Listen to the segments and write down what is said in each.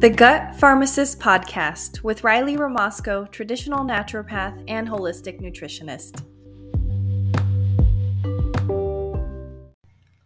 The Gut Pharmacist Podcast with Riley Ramasco, traditional naturopath and holistic nutritionist.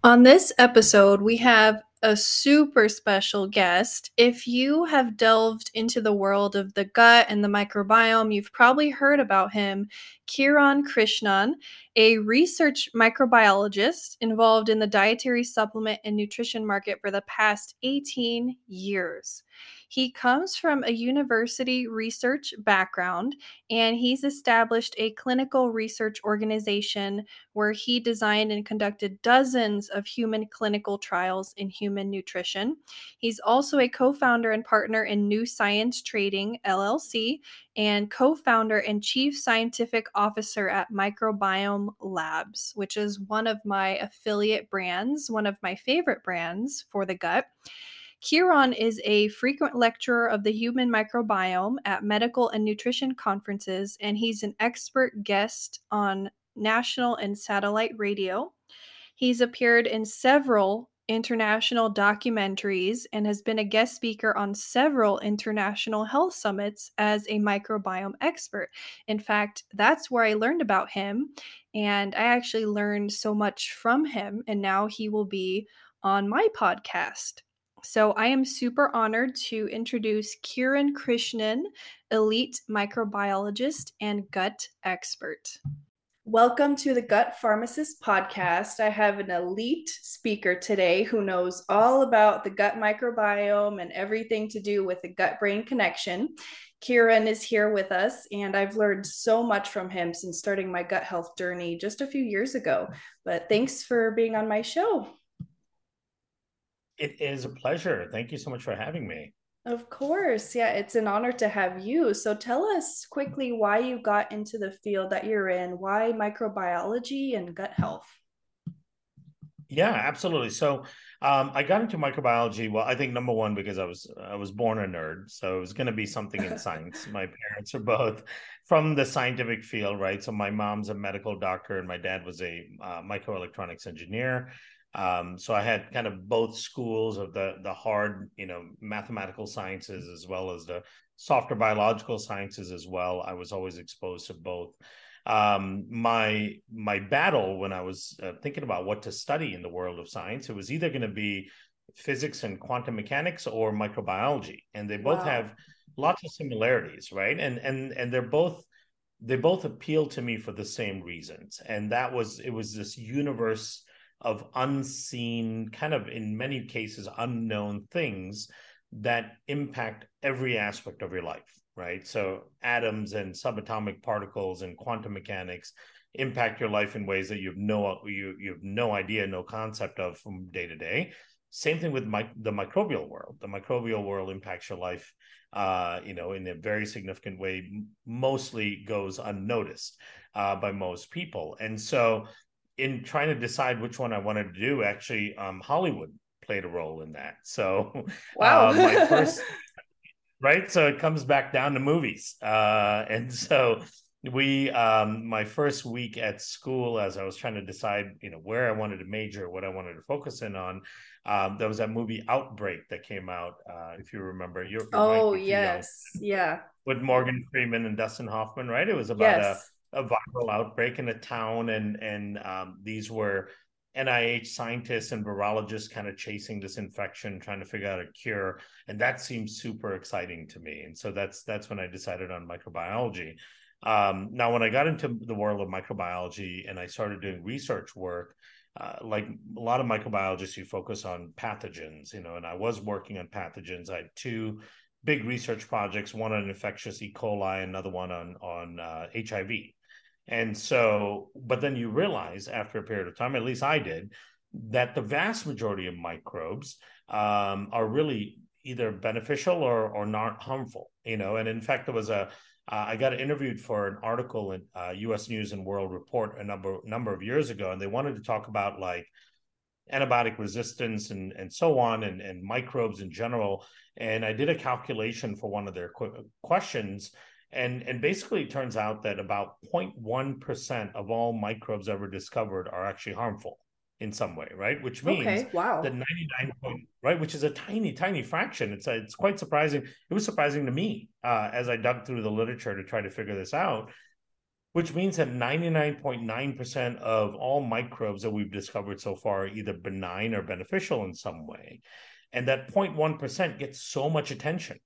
On this episode, we have a super special guest. If you have delved into the world of the gut and the microbiome, you've probably heard about him, Kiran Krishnan, a research microbiologist involved in the dietary supplement and nutrition market for the past 18 years. He comes from a university research background and he's established a clinical research organization where he designed and conducted dozens of human clinical trials in human nutrition. He's also a co founder and partner in Nu Science Trading, LLC, and co founder and chief scientific officer at Microbiome Labs, which is one of my affiliate brands, one of my favorite brands for the gut. Kiran is a frequent lecturer of the human microbiome at medical and nutrition conferences, and he's an expert guest on national and satellite radio. He's appeared in several international documentaries and has been a guest speaker on several international health summits as a microbiome expert. In fact, that's where I learned about him, and I actually learned so much from him, and now he will be on my podcast. So I am super honored to introduce Kiran Krishnan, elite microbiologist and gut expert. Welcome to the Gut Pharmacist podcast. I have an elite speaker today who knows all about the gut microbiome and everything to do with the gut brain connection. Kiran is here with us, and I've learned so much from him since starting my gut health journey just a few years ago. But thanks for being on my show. It is a pleasure. Thank you so much for having me. Of course. Yeah, it's an honor to have you. So tell us quickly why you got into the field that you're in, why microbiology and gut health. Yeah, absolutely. So um, I got into microbiology. Well, I think number one because I was I was born a nerd, so it was going to be something in science. my parents are both from the scientific field, right? So my mom's a medical doctor, and my dad was a uh, microelectronics engineer. Um, so I had kind of both schools of the the hard, you know, mathematical sciences as well as the softer biological sciences as well. I was always exposed to both. Um, my my battle when I was uh, thinking about what to study in the world of science, it was either going to be physics and quantum mechanics or microbiology, and they both wow. have lots of similarities, right? And and and they're both they both appeal to me for the same reasons, and that was it was this universe of unseen, kind of in many cases, unknown things that impact every aspect of your life, right? So, atoms and subatomic particles and quantum mechanics impact your life in ways that you have no you you have no idea, no concept of from day to day. Same thing with my, the microbial world. The microbial world impacts your life, uh, you know, in a very significant way. Mostly goes unnoticed uh, by most people, and so in trying to decide which one I wanted to do, actually, um, Hollywood played a role in that. So, wow, uh, my first, right? So it comes back down to movies, uh, and so we, um, my first week at school, as I was trying to decide, you know, where I wanted to major, what I wanted to focus in on, um, there was that movie Outbreak that came out. Uh, if you remember, you're, oh yes, yeah, with Morgan Freeman and Dustin Hoffman, right? It was about yes. a a viral outbreak in a town, and and um, these were NIH scientists and virologists kind of chasing this infection, trying to figure out a cure, and that seems super exciting to me. And so that's that's when I decided on microbiology. Um, now, when I got into the world of microbiology and I started doing research work, uh, like a lot of microbiologists, you focus on pathogens, you know, and I was working on pathogens. I had two big research projects, one on infectious E. coli, another one on on uh, HIV. And so, but then you realize after a period of time, at least I did, that the vast majority of microbes um, are really either beneficial or or not harmful. You know, and in fact, there was a uh, I got interviewed for an article in uh, U.S. News and World Report a number number of years ago, and they wanted to talk about like antibiotic resistance and and so on, and and microbes in general. And I did a calculation for one of their qu- questions, and and basically it turns out that about 0.1% of all microbes ever discovered are actually harmful in some way, right? Which means okay, wow. that 99 point, right, which is a tiny, tiny fraction. It's a, it's quite surprising. It was surprising to me uh, as I dug through the literature to try to figure this out. Which means that 99.9% of all microbes that we've discovered so far are either benign or beneficial in some way. And that 0.1% gets so much attention,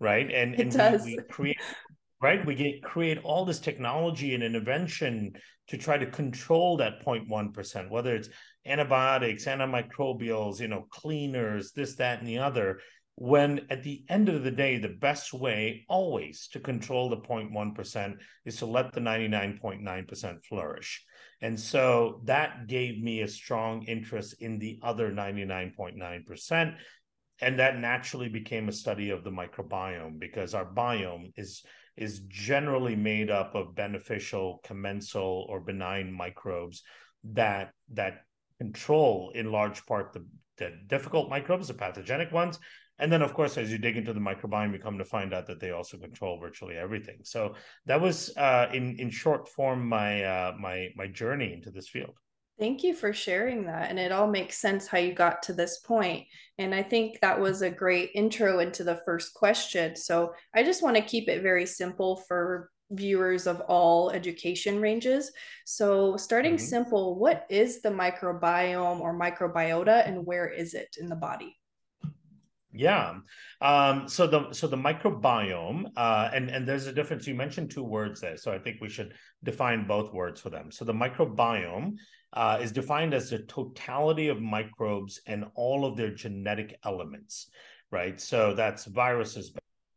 right? And, it and does. We, we create right? We get create all this technology and intervention to try to control that 0.1%, whether it's antibiotics, antimicrobials, you know, cleaners, this, that, and the other. When at the end of the day, the best way always to control the 0.1% is to let the 99.9% flourish. And so that gave me a strong interest in the other 99.9%. And that naturally became a study of the microbiome because our biome is is generally made up of beneficial commensal or benign microbes that that control in large part the, the difficult microbes the pathogenic ones. And then of course as you dig into the microbiome you come to find out that they also control virtually everything. So that was uh, in in short form my uh, my my journey into this field Thank you for sharing that. And it all makes sense how you got to this point. And I think that was a great intro into the first question. So I just want to keep it very simple for viewers of all education ranges. So, starting mm-hmm. simple, what is the microbiome or microbiota and where is it in the body? Yeah. Um, so the so the microbiome, uh, and and there's a difference. You mentioned two words there, so I think we should define both words for them. So the microbiome uh, is defined as the totality of microbes and all of their genetic elements, right? So that's viruses,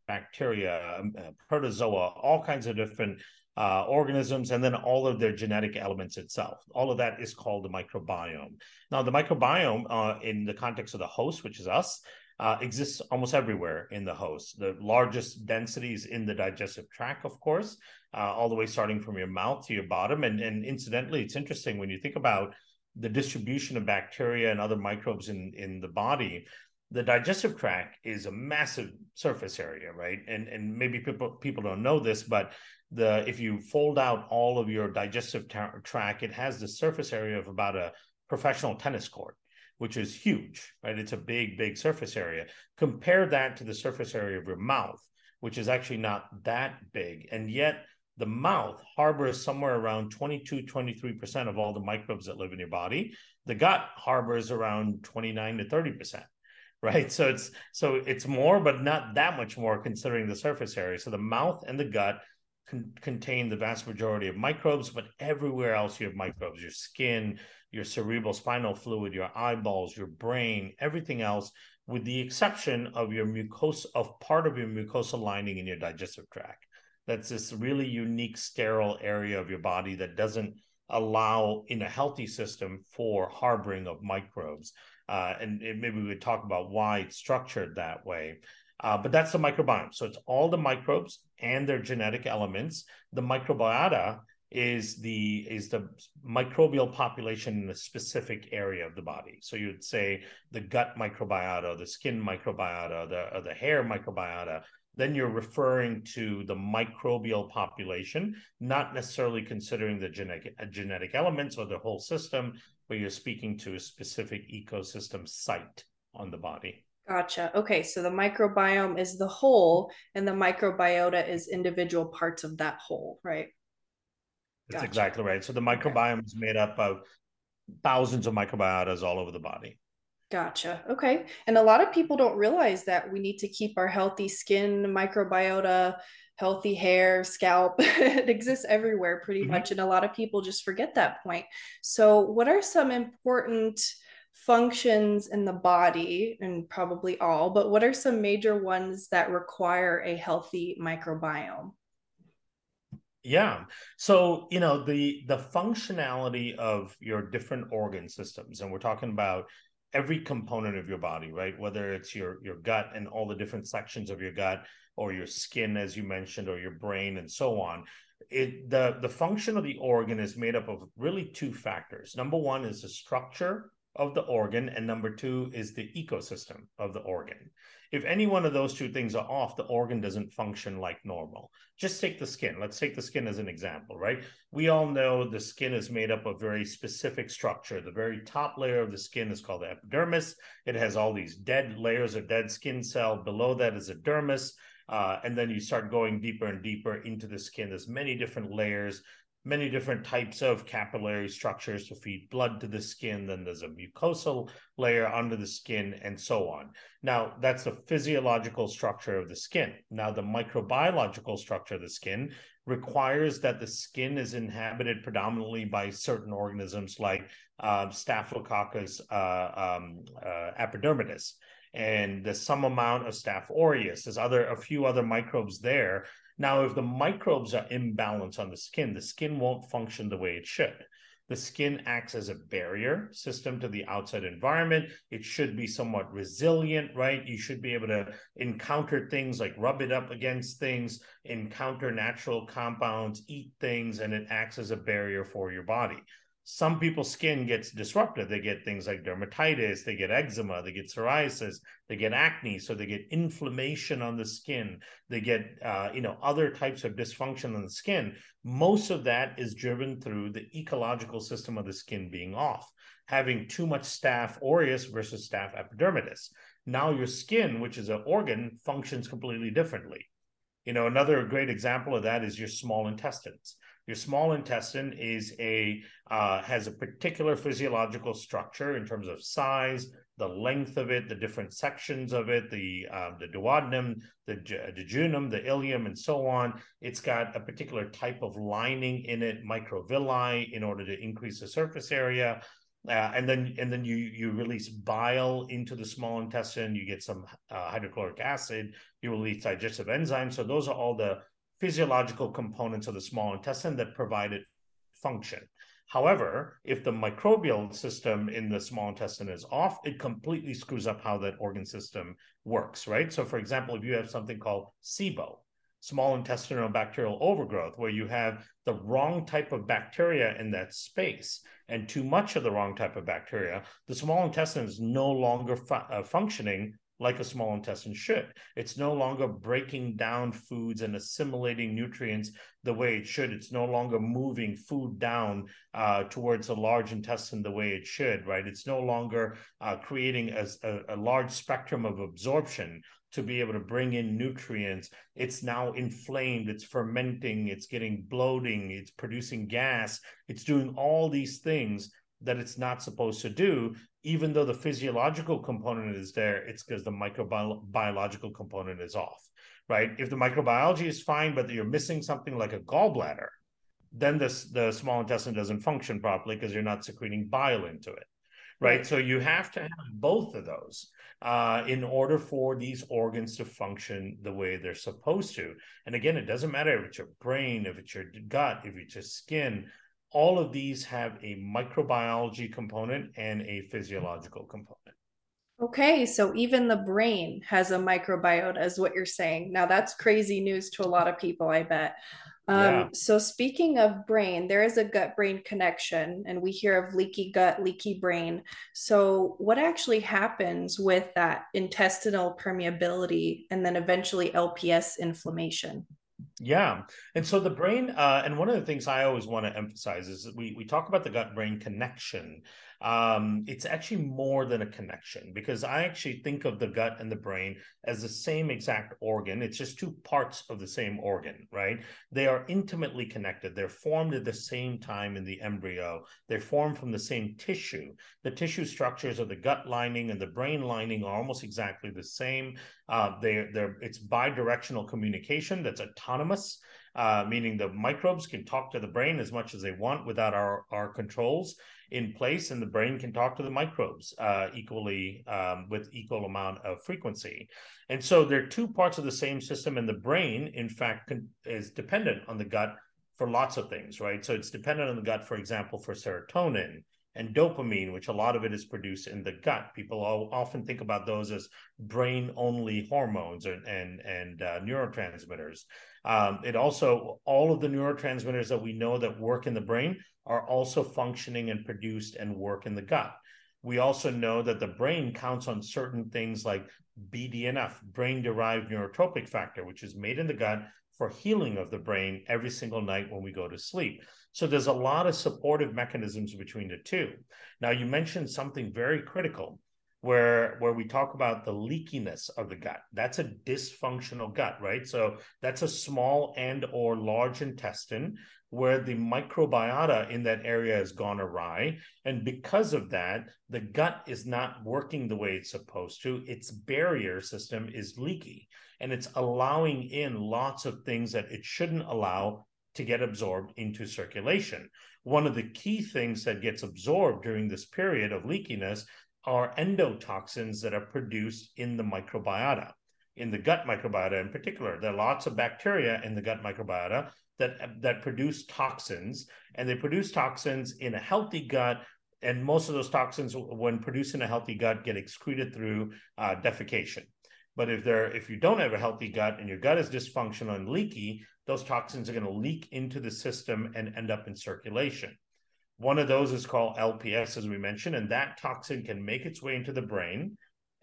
bacteria, um, uh, protozoa, all kinds of different uh, organisms, and then all of their genetic elements itself. All of that is called the microbiome. Now, the microbiome, uh, in the context of the host, which is us, uh, exists almost everywhere in the host. The largest densities in the digestive tract, of course, uh, all the way starting from your mouth to your bottom. And, and incidentally, it's interesting when you think about the distribution of bacteria and other microbes in, in the body. The digestive tract is a massive surface area, right? And and maybe people people don't know this, but the if you fold out all of your digestive tract, it has the surface area of about a professional tennis court which is huge, right? It's a big, big surface area. Compare that to the surface area of your mouth, which is actually not that big. And yet, the mouth harbors somewhere around 22 23% of all the microbes that live in your body the gut harbors around 29 to 30% right so it's so it's more but not that much more considering the surface area so the mouth and the gut con- contain the vast majority of microbes but everywhere else you have microbes your skin your cerebral spinal fluid your eyeballs your brain everything else with the exception of your mucosa of part of your mucosal lining in your digestive tract. That's this really unique sterile area of your body that doesn't allow in a healthy system for harboring of microbes. Uh, and, and, maybe we would talk about why it's structured that way uh, but that's the microbiome. So it's all the microbes and their genetic elements. The microbiota is the is the microbial population in a specific area of the body. So you'd say the gut microbiota the skin microbiota the, the hair microbiota. Then you're referring to the microbial population, not necessarily considering the genetic uh, genetic elements or the whole system, but you're speaking to a specific ecosystem site on the body. Gotcha. Okay, so the microbiome is the whole, and the microbiota is individual parts of that whole, right? That's gotcha. exactly right. So the microbiome okay. is made up of thousands of microbiotas all over the body. Gotcha. Okay. And a lot of people don't realize that we need to keep our healthy skin microbiota, healthy hair, scalp. it exists everywhere pretty mm-hmm. much. And a lot of people just forget that point. So, what are some important functions in the body, and probably all, but what are some major ones that require a healthy microbiome? yeah so you know the the functionality of your different organ systems and we're talking about every component of your body, right? Whether it's your your gut and all the different sections of your gut, or your skin, as you mentioned, or your brain, and so on. It the the function of the organ is made up of really two factors. Number one is the structure of the organ, and number two is the ecosystem of the organ. If any one of those two things are off, the organ doesn't function like normal. Just take the skin. Let's take the skin as an example, right? We all know the skin is made up of very specific structure. The very top layer of the skin is called the epidermis. It has all these dead layers of dead skin cell. Below that is a dermis. Uh, and then you start going deeper and deeper into the skin. There's many different layers many different types of capillary structures to feed blood to the skin. Then there's a mucosal layer under the skin, and so on. Now, that's the physiological structure of the skin. Now, the microbiological structure of the skin requires that the skin is inhabited predominantly by certain organisms like uh, Staphylococcus uh, um, uh, epidermidis and there's some amount of Staph aureus. There's other a few other microbes there now, if the microbes are imbalanced on the skin, the skin won't function the way it should. The skin acts as a barrier system to the outside environment. It should be somewhat resilient, right? You should be able to encounter things like rub it up against things, encounter natural compounds, eat things, and it acts as a barrier for your body some people's skin gets disrupted. They get things like dermatitis, they get eczema, they get psoriasis, they get acne, so they get inflammation on the skin. They get uh, you know other types of dysfunction on the skin. Most of that is driven through the ecological system of the skin being off, having too much staph aureus versus staph epidermidis. Now your skin, which is an organ, functions completely differently. You know, another great example of that is your small intestines your small intestine is a uh, has a particular physiological structure in terms of size, the length of it, the different sections of it, the um, the duodenum, the jejunum, the ileum, and so on. It's got a particular type of lining in it, microvilli, in order to increase the surface area. Uh, and then and then you you release bile into the small intestine. You get some uh, hydrochloric acid. You release digestive enzymes. So those are all the physiological components of the small intestine that provide it function. However, if the microbial system in the small intestine is off, it completely screws up how that organ system works, right? So, for example, if you have something called SIBO, small intestinal bacterial overgrowth, where you have the wrong type of bacteria in that space and too much of the wrong type of bacteria, the small intestine is no longer fu- uh, functioning like a small intestine should. It's no longer breaking down foods and assimilating nutrients the way it should. It's no longer moving food down uh, towards the large intestine the way it should, right? It's no longer uh, creating a, a, a large spectrum of absorption to be able to bring in nutrients. It's now inflamed, it's fermenting, it's getting bloating, it's producing gas, it's doing all these things that it's not supposed to do even though the physiological component is there, it's because the microbiological component is off, right? If the microbiology is fine, but you're missing something like a gallbladder, then this, the small intestine doesn't function properly because you're not secreting bile into it, right? So you have to have both of those uh, in order for these organs to function the way they're supposed to. And again, it doesn't matter if it's your brain, if it's your gut, if it's your skin, all of these have a microbiology component and a physiological component. Okay, so even the brain has a microbiota, is what you're saying. Now, that's crazy news to a lot of people, I bet. Um, yeah. So, speaking of brain, there is a gut brain connection, and we hear of leaky gut, leaky brain. So, what actually happens with that intestinal permeability and then eventually LPS inflammation? Yeah. And so the brain, uh, and one of the things I always want to emphasize is we, we talk about the gut brain connection um, it's actually more than a connection because I actually think of the gut and the brain as the same exact organ. It's just two parts of the same organ, right? They are intimately connected. They're formed at the same time in the embryo. They're formed from the same tissue. The tissue structures of the gut lining and the brain lining are almost exactly the same. Uh, they're, they're, it's bidirectional communication that's autonomous. Uh, meaning the microbes can talk to the brain as much as they want without our, our controls in place, and the brain can talk to the microbes uh, equally um, with equal amount of frequency. And so they're two parts of the same system, and the brain, in fact, can, is dependent on the gut for lots of things, right? So it's dependent on the gut, for example, for serotonin and dopamine, which a lot of it is produced in the gut. People often think about those as brain-only hormones and and, and uh, neurotransmitters. Um, it also all of the neurotransmitters that we know that work in the brain are also functioning and produced and work in the gut. We also know that the brain counts on certain things like BDNF, brain derived neurotrophic factor, which is made in the gut for healing of the brain every single night when we go to sleep. So there's a lot of supportive mechanisms between the two. Now you mentioned something very critical where where we talk about the leakiness of the gut. That's a dysfunctional gut, right? So that's a small and or large intestine where the microbiota in that area has gone awry. And because of that, the gut is not working the way it's supposed to. Its barrier system is leaky and it's allowing in lots of things that it shouldn't allow to get absorbed into circulation. One of the key things that gets absorbed during this period of leakiness are endotoxins that are produced in the microbiota in the gut microbiota in particular. There are lots of bacteria in the gut microbiota that that produce toxins, and they produce toxins in a healthy gut. And most of those toxins, when produced in a healthy gut, get excreted through uh, defecation. But if they're if you don't have a healthy gut and your gut is dysfunctional and leaky, those toxins are going to leak into the system and end up in circulation. One of those is called LPS, as we mentioned, and that toxin can make its way into the brain,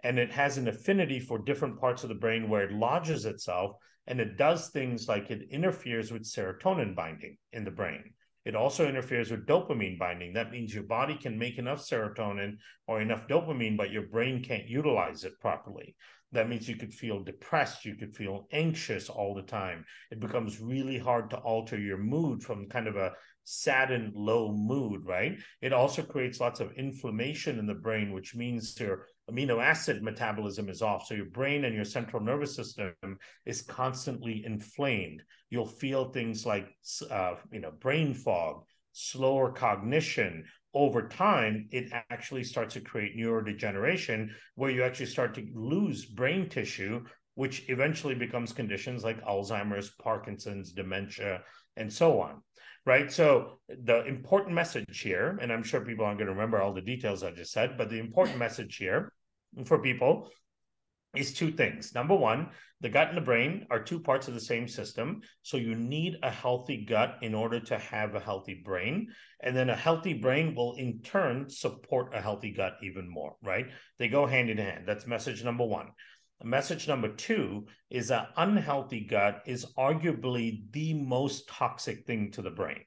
and it has an affinity for different parts of the brain where it lodges itself and it does things like it interferes with serotonin binding in the brain. It also interferes with dopamine binding. That means your body can make enough serotonin or enough dopamine, but your brain can't utilize it properly. That means you could feel depressed, you could feel anxious all the time. It becomes really hard to alter your mood from kind of a saddened, low mood, right? It also creates lots of inflammation in the brain, which means your amino acid metabolism is off. So your brain and your central nervous system is constantly inflamed. You'll feel things like, uh, you know, brain fog, slower cognition. Over time, it actually starts to create neurodegeneration where you actually start to lose brain tissue, which eventually becomes conditions like Alzheimer's, Parkinson's, dementia, and so on right? So the important message here, and I'm sure people aren't going to remember all the details I just said, but the important message here for people is two things. Number one, the gut and the brain are two parts of the same system. So you need a healthy gut in order to have a healthy brain. And then a healthy brain will in turn support a healthy gut even more, right? They go hand in hand. That's message number one. Message number two is that unhealthy gut is arguably the most toxic thing to the brain.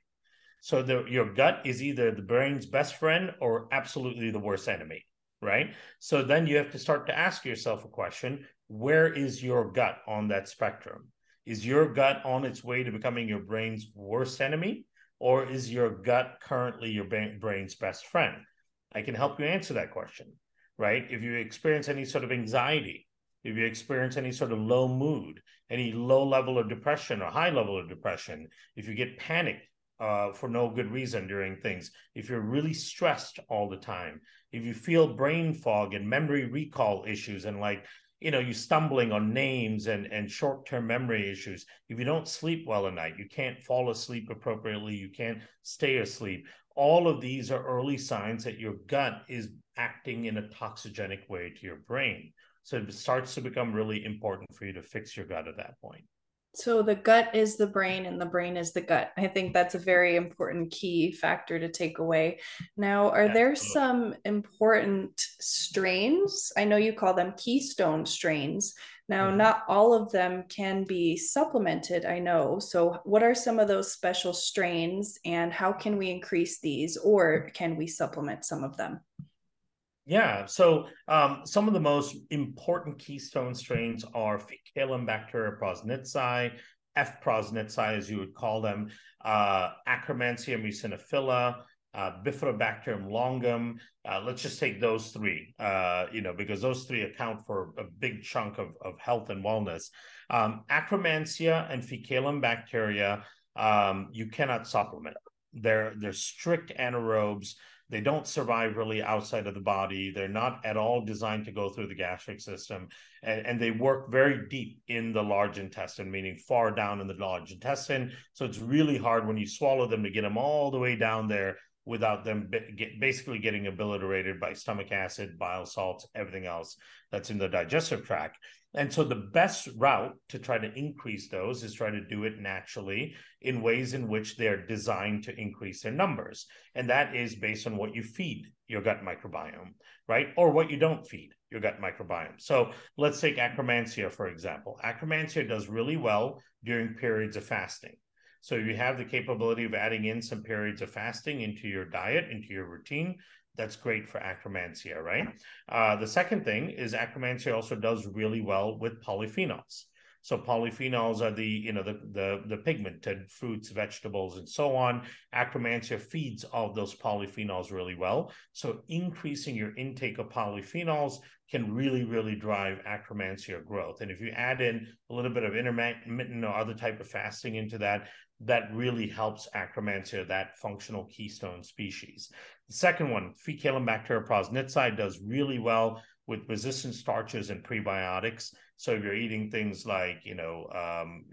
So the, your gut is either the brain's best friend or absolutely the worst enemy right? So then you have to start to ask yourself a question where is your gut on that spectrum? Is your gut on its way to becoming your brain's worst enemy? Or is your gut currently your brain's best friend? I can help you answer that question, right? If you experience any sort of anxiety, if you experience any sort of low mood, any low level of depression or high level of depression, if you get panicked uh, for no good reason during things, if you're really stressed all the time, if you feel brain fog and memory recall issues and like you know you stumbling on names and and short-term memory issues if you don't sleep well at night you can't fall asleep appropriately you can't stay asleep all of these are early signs that your gut is acting in a toxigenic way to your brain so it starts to become really important for you to fix your gut at that point so the gut is the brain and the brain is the gut. I think that's a very important key factor to take away. Now, are there some important strains? I know you call them keystone strains. Now, mm-hmm. not all of them can be supplemented, I know. So, what are some of those special strains and how can we increase these or can we supplement some of them? Yeah. So um, some of the most important keystone strains are Faecalibacter prausnitzii, F. prausnitzii, as you would call them, uh, Akkermansia muciniphila, uh, Bifidobacterium longum. Uh, let's just take those three, uh, you know, because those three account for a big chunk of, of health and wellness. Um, Akkermansia and Faecalibacterium, um, you cannot supplement. They're they're strict anaerobes. They don't survive really outside of the body. They're not at all designed to go through the gastric system. And, and they work very deep in the large intestine, meaning far down in the large intestine. So it's really hard when you swallow them to get them all the way down there without them basically getting obliterated by stomach acid, bile salts, everything else that's in the digestive tract. And so the best route to try to increase those is try to do it naturally in ways in which they're designed to increase their numbers. And that is based on what you feed your gut microbiome, right? Or what you don't feed your gut microbiome. So let's take Akkermansia, for example. Akkermansia does really well during periods of fasting. So you have the capability of adding in some periods of fasting into your diet, into your routine, that's great for Akkermansia, right? Uh, the second thing is Akkermansia also does really well with polyphenols. So polyphenols are the you know the the the pigmented fruits, vegetables, and so on. Akkermansia feeds all those polyphenols really well. So increasing your intake of polyphenols can really really drive Akkermansia growth. And if you add in a little bit of intermittent or other type of fasting into that, that really helps Akkermansia, that functional keystone species. The second one, Faecalibacter prausnitzii, does really well with resistant starches and prebiotics. So if you're eating things like, you know, um,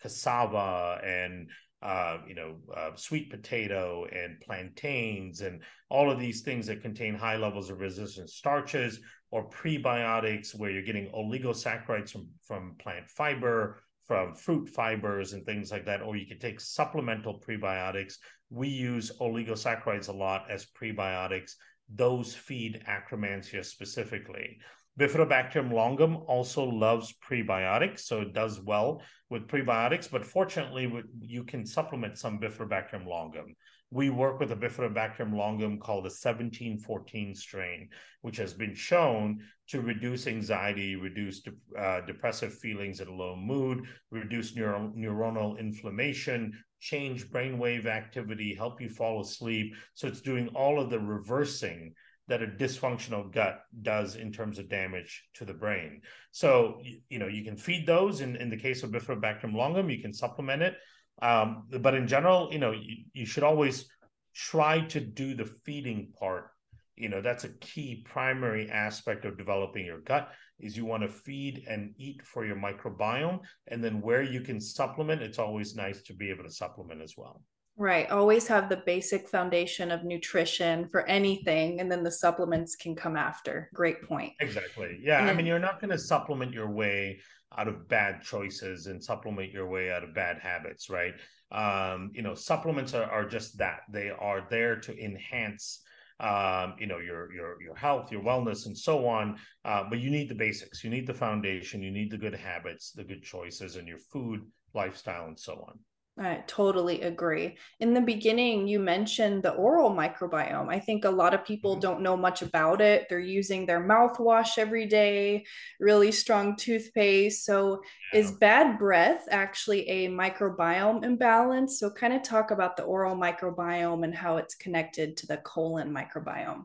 cassava and uh, you know, uh, sweet potato and plantains and all of these things that contain high levels of resistant starches or prebiotics where you're getting oligosaccharides from, from plant fiber from fruit fibers and things like that, or you can take supplemental prebiotics. We use oligosaccharides a lot as prebiotics. Those feed Akkermansia specifically. Bifidobacterium longum also loves prebiotics, so it does well with prebiotics. But fortunately, you can supplement some Bifidobacterium longum we work with a Bifidobacterium longum called the 1714 strain, which has been shown to reduce anxiety, reduce de- uh, depressive feelings and low mood, reduce neuro- neuronal inflammation, change brainwave activity, help you fall asleep. So it's doing all of the reversing that a dysfunctional gut does in terms of damage to the brain. So, you know, you can feed those in, in the case of Bifidobacterium longum, you can supplement it. Um, but in general, you know, you, you should always try to do the feeding part. You know, that's a key primary aspect of developing your gut is you want to feed and eat for your microbiome. And then where you can supplement, it's always nice to be able to supplement as well. Right. Always have the basic foundation of nutrition for anything, and then the supplements can come after. Great point. Exactly. Yeah. And I mean, you're not going to supplement your way out of bad choices and supplement your way out of bad habits, right? Um, you know, supplements are, are just that. They are there to enhance um, you know your your your health, your wellness, and so on. Uh, but you need the basics. You need the foundation. You need the good habits, the good choices, and your food, lifestyle, and so on. I totally agree. In the beginning, you mentioned the oral microbiome. I think a lot of people mm-hmm. don't know much about it. They're using their mouthwash every day, really strong toothpaste. So, yeah. is bad breath actually a microbiome imbalance? So, kind of talk about the oral microbiome and how it's connected to the colon microbiome.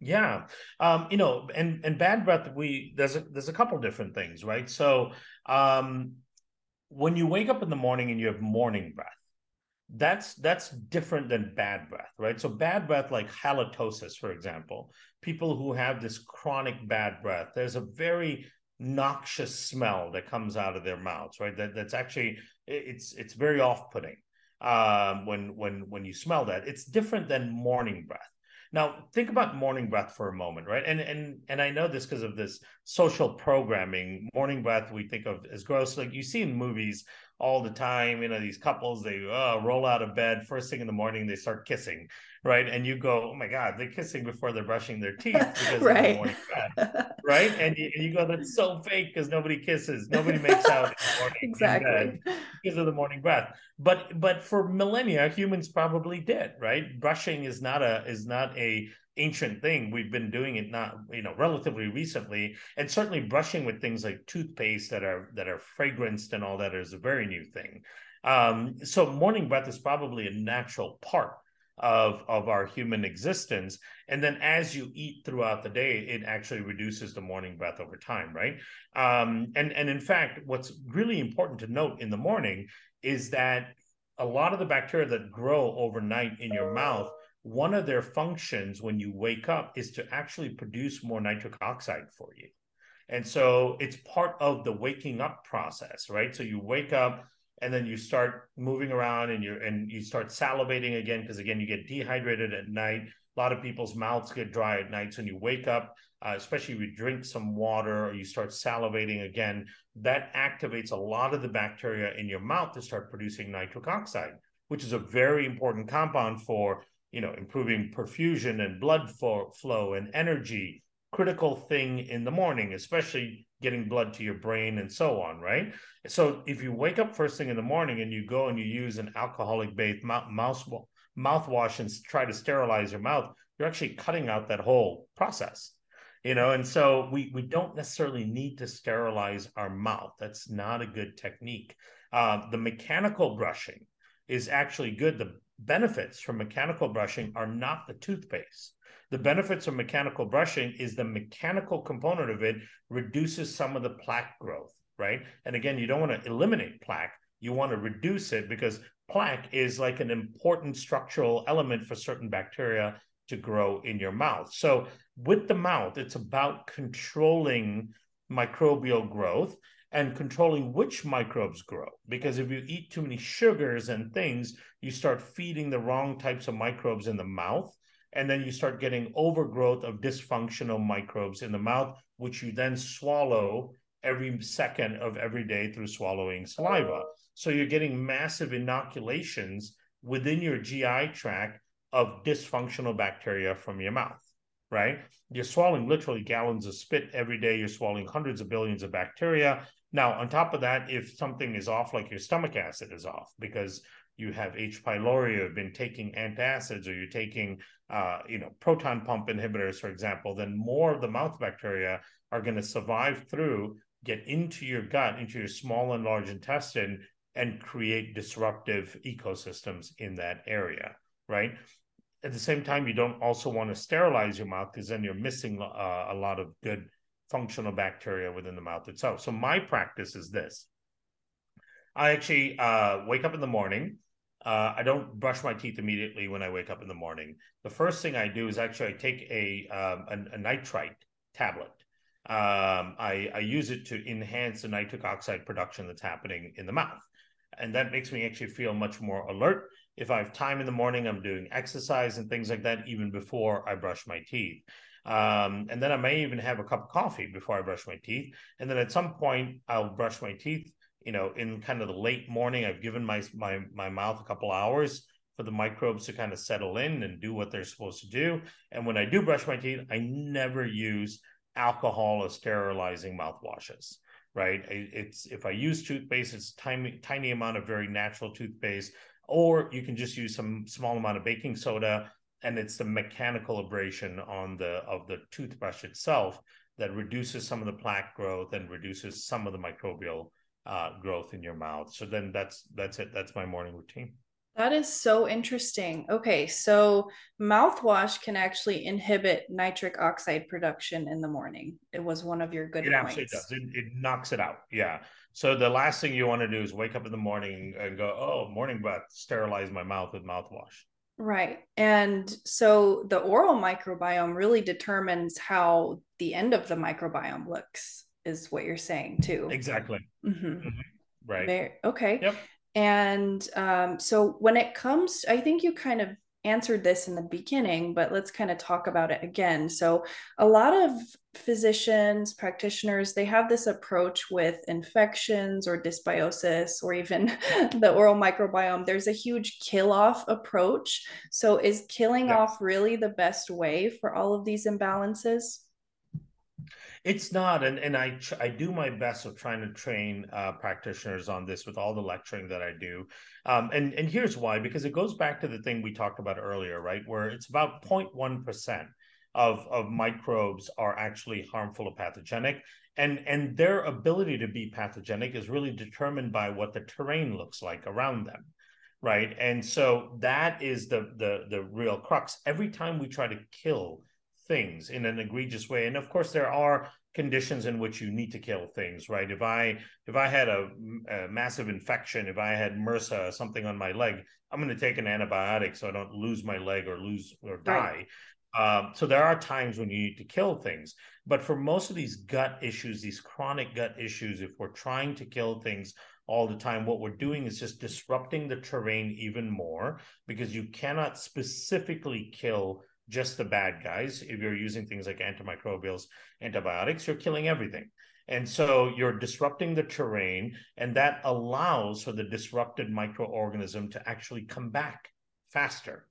Yeah, um, you know, and and bad breath. We there's a there's a couple different things, right? So, um, when you wake up in the morning and you have morning breath, that's that's different than bad breath, right? So bad breath, like halitosis, for example, people who have this chronic bad breath, there's a very noxious smell that comes out of their mouths, right? That that's actually it's it's very off-putting um, when when when you smell that. It's different than morning breath. Now, think about morning breath for a moment, right? And and and I know this because of this social programming. Morning breath we think of as gross. Like you see in movies all the time, you know, these couples they uh, roll out of bed first thing in the morning, they start kissing, right? And you go, oh my god, they're kissing before they're brushing their teeth because right. morning breath, right? And you, and you go, that's so fake because nobody kisses, nobody makes out in the morning exactly because of the morning breath. But but for millennia, humans probably did, right? Brushing is not a is not a ancient thing. We've been doing it not, you know, relatively recently, and certainly brushing with things like toothpaste that are that are fragranced and all that is a very new thing. Um, so morning breath is probably a natural part of of our human existence and then as you eat throughout the day it actually reduces the morning breath over time right um, and and in fact what's really important to note in the morning is that a lot of the bacteria that grow overnight in your mouth one of their functions when you wake up is to actually produce more nitric oxide for you. And so it's part of the waking up process, right? So you wake up, and then you start moving around and you and you start salivating again because again you get dehydrated at night. A lot of people's mouths get dry at night so when you wake up uh, especially if you drink some water or you start salivating again. That activates a lot of the bacteria in your mouth to start producing nitric oxide which is a very important compound for you know improving perfusion and blood flow and energy critical thing in the morning especially getting blood to your brain and so on, right? So if you wake up first thing in the morning and you go and you use an alcoholic based mouth mouthwash and try to sterilize your mouth, you're actually cutting out that whole process. You know, and so we we don't necessarily need to sterilize our mouth. That's not a good technique. Uh, the mechanical brushing is actually good. The benefits from mechanical brushing are not the toothpaste the benefits of mechanical brushing is the mechanical component of it reduces some of the plaque growth, right? And again, you don't want to eliminate plaque, you want to reduce it because plaque is like an important structural element for certain bacteria to grow in your mouth. So, with the mouth, it's about controlling microbial growth and controlling which microbes grow. Because if you eat too many sugars and things, you start feeding the wrong types of microbes in the mouth and then you start getting overgrowth of dysfunctional microbes in the mouth, which you then swallow every second of every day through swallowing saliva. So you're getting massive inoculations within your GI tract of dysfunctional bacteria from your mouth, right? You're swallowing literally gallons of spit every day. You're swallowing hundreds of billions of bacteria. Now, on top of that, if something is off, like your stomach acid is off because you have H. pylori, or have been taking antacids, or you're taking, uh, you know, proton pump inhibitors, for example, then more of the mouth bacteria are going to survive through, get into your gut, into your small and large intestine, and create disruptive ecosystems in that area, right? At the same time, you don't also want to sterilize your mouth because then you're missing uh, a lot of good functional bacteria within the mouth itself. So my practice is this. I actually uh, wake up in the morning. Uh, I don't brush my teeth immediately when I wake up in the morning. The first thing I do is actually I take a um, a, a, nitrite tablet. Um, I, I use it to enhance the nitric oxide production that's happening in the mouth, and that makes me actually feel much more alert. If I have time in the morning, I'm doing exercise and things like that even before I brush my teeth. Um, and then I may even have a cup of coffee before I brush my teeth. And then at some point, I'll brush my teeth you know, in kind of the late morning, I've given my my my mouth a couple hours for the microbes to kind of settle in and do what they're supposed to do. And when I do brush my teeth, I never use alcohol or sterilizing mouthwashes. Right? It's if I use toothpaste, it's tiny tiny amount of very natural toothpaste, or you can just use some small amount of baking soda, and it's the mechanical abrasion on the of the toothbrush itself that reduces some of the plaque growth and reduces some of the microbial uh, growth in your mouth. So then that's that's it. That's my morning routine. That is so interesting. Okay, so mouthwash can actually inhibit nitric oxide production in the morning. It was one of your good it points. It does. It, it, knocks it out. Yeah. So the last thing you want to do is wake up in the morning and go, "Oh, morning breath. Sterilize my mouth with mouthwash." Right. And so the oral microbiome really determines how the end of the microbiome looks is what you're saying too. Exactly. Mm-hmm. Mm-hmm. Right. Very, okay. Yep. And um, so when it comes, I think you kind of answered this in the beginning, but let's kind of talk about it again. So, a lot of physicians, practitioners, they have this approach with infections or dysbiosis or even the oral microbiome. There's a huge kill off approach. So, is killing yes. off really the best way for all of these imbalances? It's not, and and I I do my best of trying to train uh, practitioners on this with all the lecturing that I do, um, and and here's why because it goes back to the thing we talked about earlier, right? Where it's about 0.1 percent of of microbes are actually harmful or pathogenic, and and their ability to be pathogenic is really determined by what the terrain looks like around them right and so that is the the the real crux every time we try to kill things in an egregious way. And of course there are conditions in which you need to kill things right? If i if i had a, a massive infection if i had mrsa something on my leg i'm going to take an antibiotic so i don't lose my leg or lose or die. Right. um, so there are times when you need to kill things. But for most of these gut issues these chronic gut issues if we're trying to kill things all the time, what we're doing is just disrupting the terrain even more because you cannot specifically kill just the bad guys. If you're using things like antimicrobials, antibiotics, you're killing everything. And so you're disrupting the terrain, and that allows for the disrupted microorganism to actually come back faster.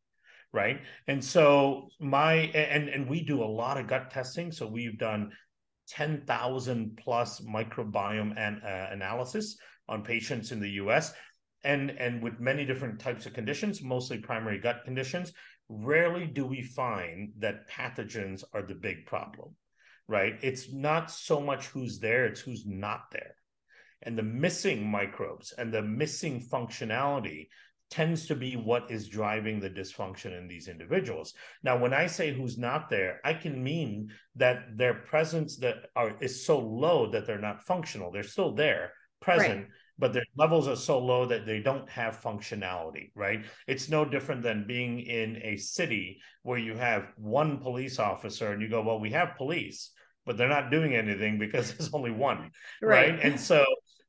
Right. And so my and and we do a lot of gut testing. So we've done 10,000 plus microbiome and uh, analysis on patients in the US and and with many different types of conditions, mostly primary gut conditions. Rarely do we find that pathogens are the big problem right? It's not so much who's there, it's who's not there. And the missing microbes and the missing functionality tends to be what is driving the dysfunction in these individuals. Now, when I say who's not there, I can mean that their presence that are is so low that they're not functional. They're still there, present, right. But their levels are so low that they don't have functionality, right? It's no different than being in a city where you have one police officer and you go, well, we have police but they're not doing anything because there's only one right, right? and so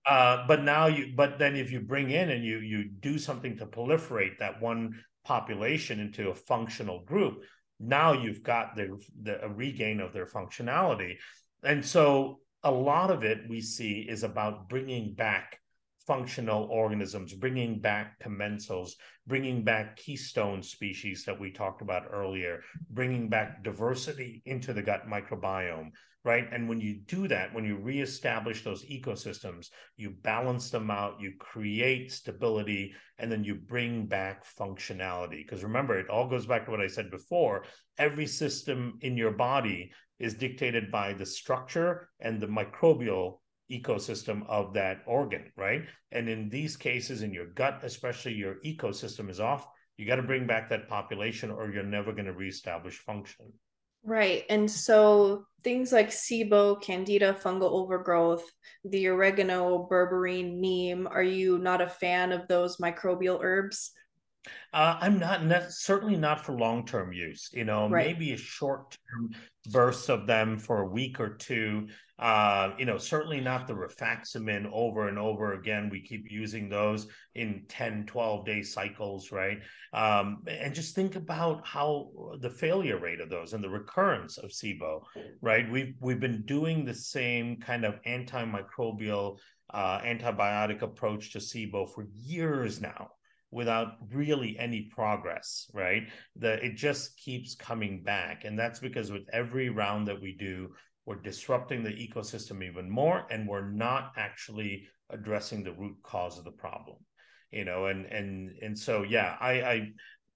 uh, but now you but then if you bring in and you you do something to proliferate that one population into a functional group now you've got the, the a regain of their functionality and so a lot of it we see is about bringing back functional organisms, bringing back commensals, bringing back keystone species that we talked about earlier, bringing back diversity into the gut microbiome, right? And when you do that, when you reestablish those ecosystems, you balance them out, you create stability, and then you bring back functionality. Because remember, it all goes back to what I said before every system in your body is dictated by the structure and the microbial ecosystem of that organ, right? And in these cases, in your gut, especially your ecosystem is off. You got to bring back that population or you're never going to reestablish function. Right. And so things like SIBO, candida, fungal overgrowth, the oregano, berberine, neem, are you not a fan of those microbial herbs? Uh, I'm not, not, certainly not for long term use. You know, right. maybe a short term bursts of them for a week or two. Uh, you know, certainly not the rifaximin over and over again. We keep using those in 10, 12 day cycles, right? Um, and just think about how the failure rate of those and the recurrence of SIBO, right? We've we've been doing the same kind of antimicrobial uh, antibiotic approach to SIBO for years now without really any progress, right? That it just keeps coming back. And that's because with every round that we do, we're disrupting the ecosystem even more, and we're not actually addressing the root cause of the problem. You know, and and and so yeah, I I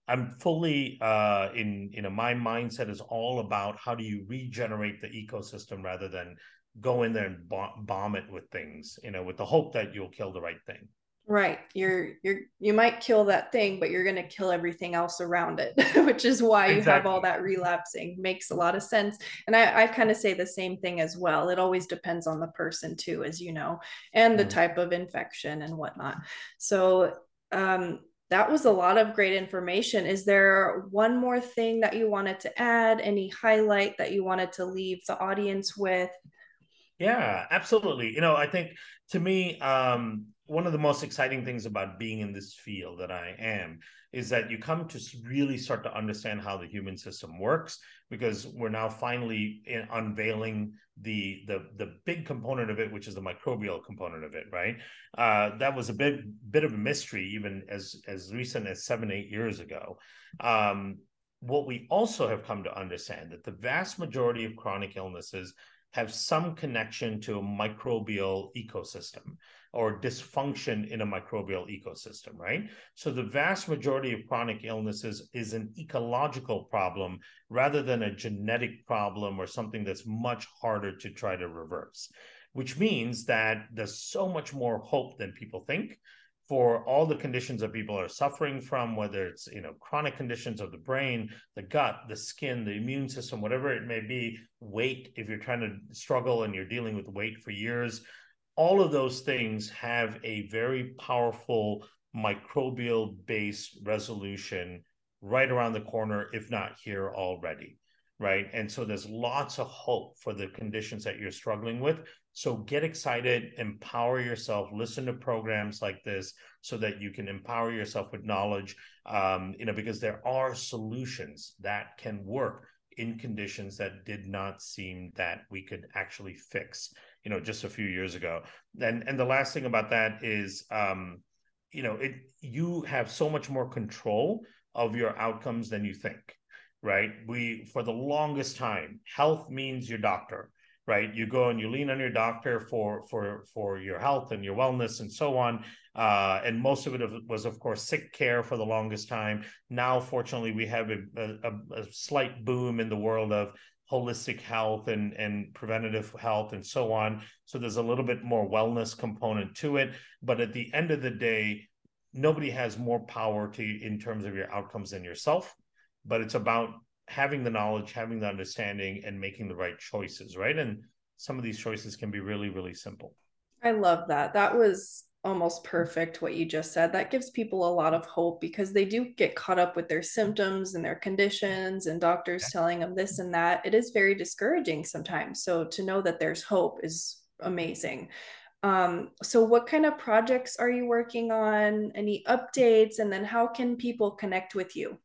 I'm fully uh, in you know my mindset is all about how do you regenerate the ecosystem rather than go in there and bomb, bomb it with things, you know, with the hope that you'll kill the right thing. Right. You're you're you might kill that thing, but you're going to kill everything else around it, which is why you have all that relapsing. Makes a lot of sense. And I, I kind of say the same thing as well. It always depends on the person too, as you know, and the mm. type of infection and whatnot. So um that was a lot of great information. Is there one more thing that you wanted to add? Any highlight that you wanted to leave the audience with? Yeah, absolutely. You know, I think to me, um, one of the most exciting things about being in this field that I am is that you come to really start to understand how the human system works because we're now finally in, unveiling the the the big component of it, which is the microbial component of it. Right, uh, that was a bit bit of a mystery even as as recent as seven eight years ago. Um, what we also have come to understand that the vast majority of chronic illnesses have some connection to a microbial ecosystem or dysfunction in a microbial ecosystem, right? So the vast majority of chronic illnesses is an ecological problem rather than a genetic problem or something that's much harder to try to reverse, which means that there's so much more hope than people think for all the conditions that people are suffering from whether it's you know chronic conditions of the brain the gut the skin the immune system whatever it may be weight if you're trying to struggle and you're dealing with weight for years all of those things have a very powerful microbial based resolution right around the corner, if not here already. right? And so there's lots of hope for the conditions that you're struggling with. So get excited, empower yourself, listen to programs like this so that you can empower yourself with knowledge, um, you know, because there are solutions that can work in conditions that did not seem that we could actually fix, you know, just a few years ago. And and the last thing about that is, um, you know, it you have so much more control of your outcomes than you think right? We, for the longest time, health means your doctor, right? You go and you lean on your doctor for for for your health and your wellness and so on. Uh, and most of it was, of course, sick care for the longest time. Now, fortunately, we have a, a, a slight boom in the world of holistic health and and preventative health and so on. So there's a little bit more wellness component to it. But at the end of the day, nobody has more power to in terms of your outcomes than yourself but it's about having the knowledge, having the understanding, and making the right choices, right? And some of these choices can be really, really simple. I love that. That was almost perfect what you just said. That gives people a lot of hope because they do get caught up with their symptoms and their conditions and doctors telling them this and that. It is very discouraging sometimes. So to know that there's hope is amazing. Um, so what kind of projects are you working on? Any updates? And then how can people connect with you?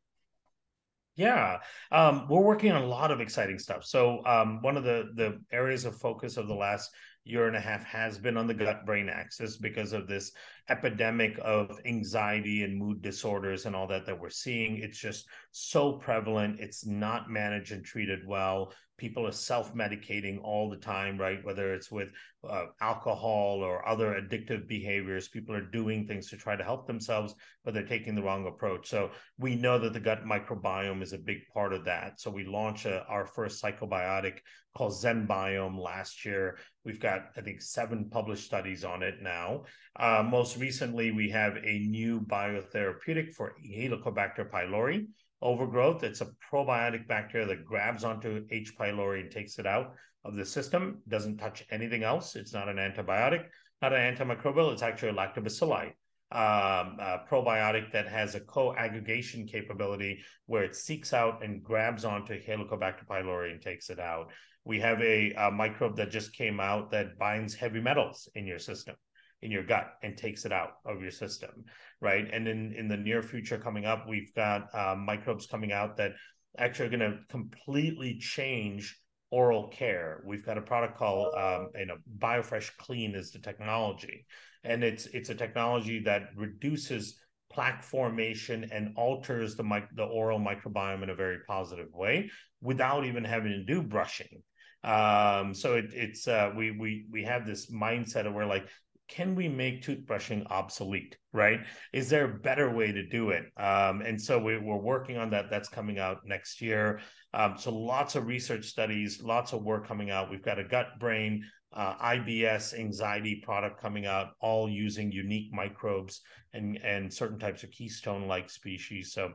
Yeah, um, we're working on a lot of exciting stuff. So um, one of the the areas of focus of the last year and a half has been on the gut brain axis because of this epidemic of anxiety and mood disorders and all that that we're seeing. It's just so prevalent. It's not managed and treated well. People are self-medicating all the time right? Whether it's with uh, alcohol or other addictive behaviors people are doing things to try to help themselves but they're taking the wrong approach. So we know that the gut microbiome is a big part of that. So we launched a, our first psychobiotic called ZenBiome last year we've got i think seven published studies on it now uh, most recently we have a new biotherapeutic for helicobacter pylori overgrowth. It's a probiotic bacteria that grabs onto H. pylori and takes it out of the system, doesn't touch anything else. It's not an antibiotic, not an antimicrobial. It's actually a lactobacilli um, probiotic that has a co-aggregation capability where it seeks out and grabs onto Helicobacter pylori and takes it out. We have a, a microbe that just came out that binds heavy metals in your system in your gut and takes it out of your system, right? And in in the near future coming up, we've got uh, microbes coming out that actually are going to completely change oral care. We've got a product called um, you know BioFresh Clean is the technology, and it's it's a technology that reduces plaque formation and alters the mic- the oral microbiome in a very positive way without even having to do brushing. Um, so it, it's uh, we we we have this mindset of where like can we make toothbrushing obsolete right? Is there a better way to do it? Um, and so we, are working on that. That's coming out next year. Um, so lots of research studies lots of work coming out. We've got a gut brain uh, ibs anxiety product coming out all using unique microbes and and certain types of keystone like species. So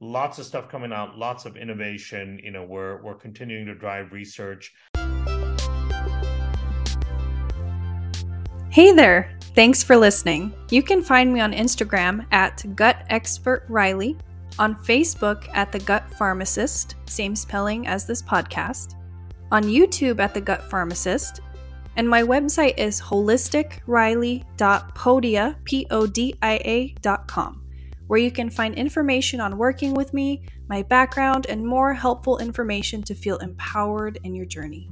lots of stuff coming out lots of innovation you know we're we're continuing to drive research Hey there! Thanks for listening. You can find me on Instagram at Gut Expert Riley, on Facebook at The Gut Pharmacist, same spelling as this podcast, on YouTube at The Gut Pharmacist, and my website is holisticriley.podia, P-O-D-I-A.com, where you can find information on working with me, my background, and more helpful information to feel empowered in your journey.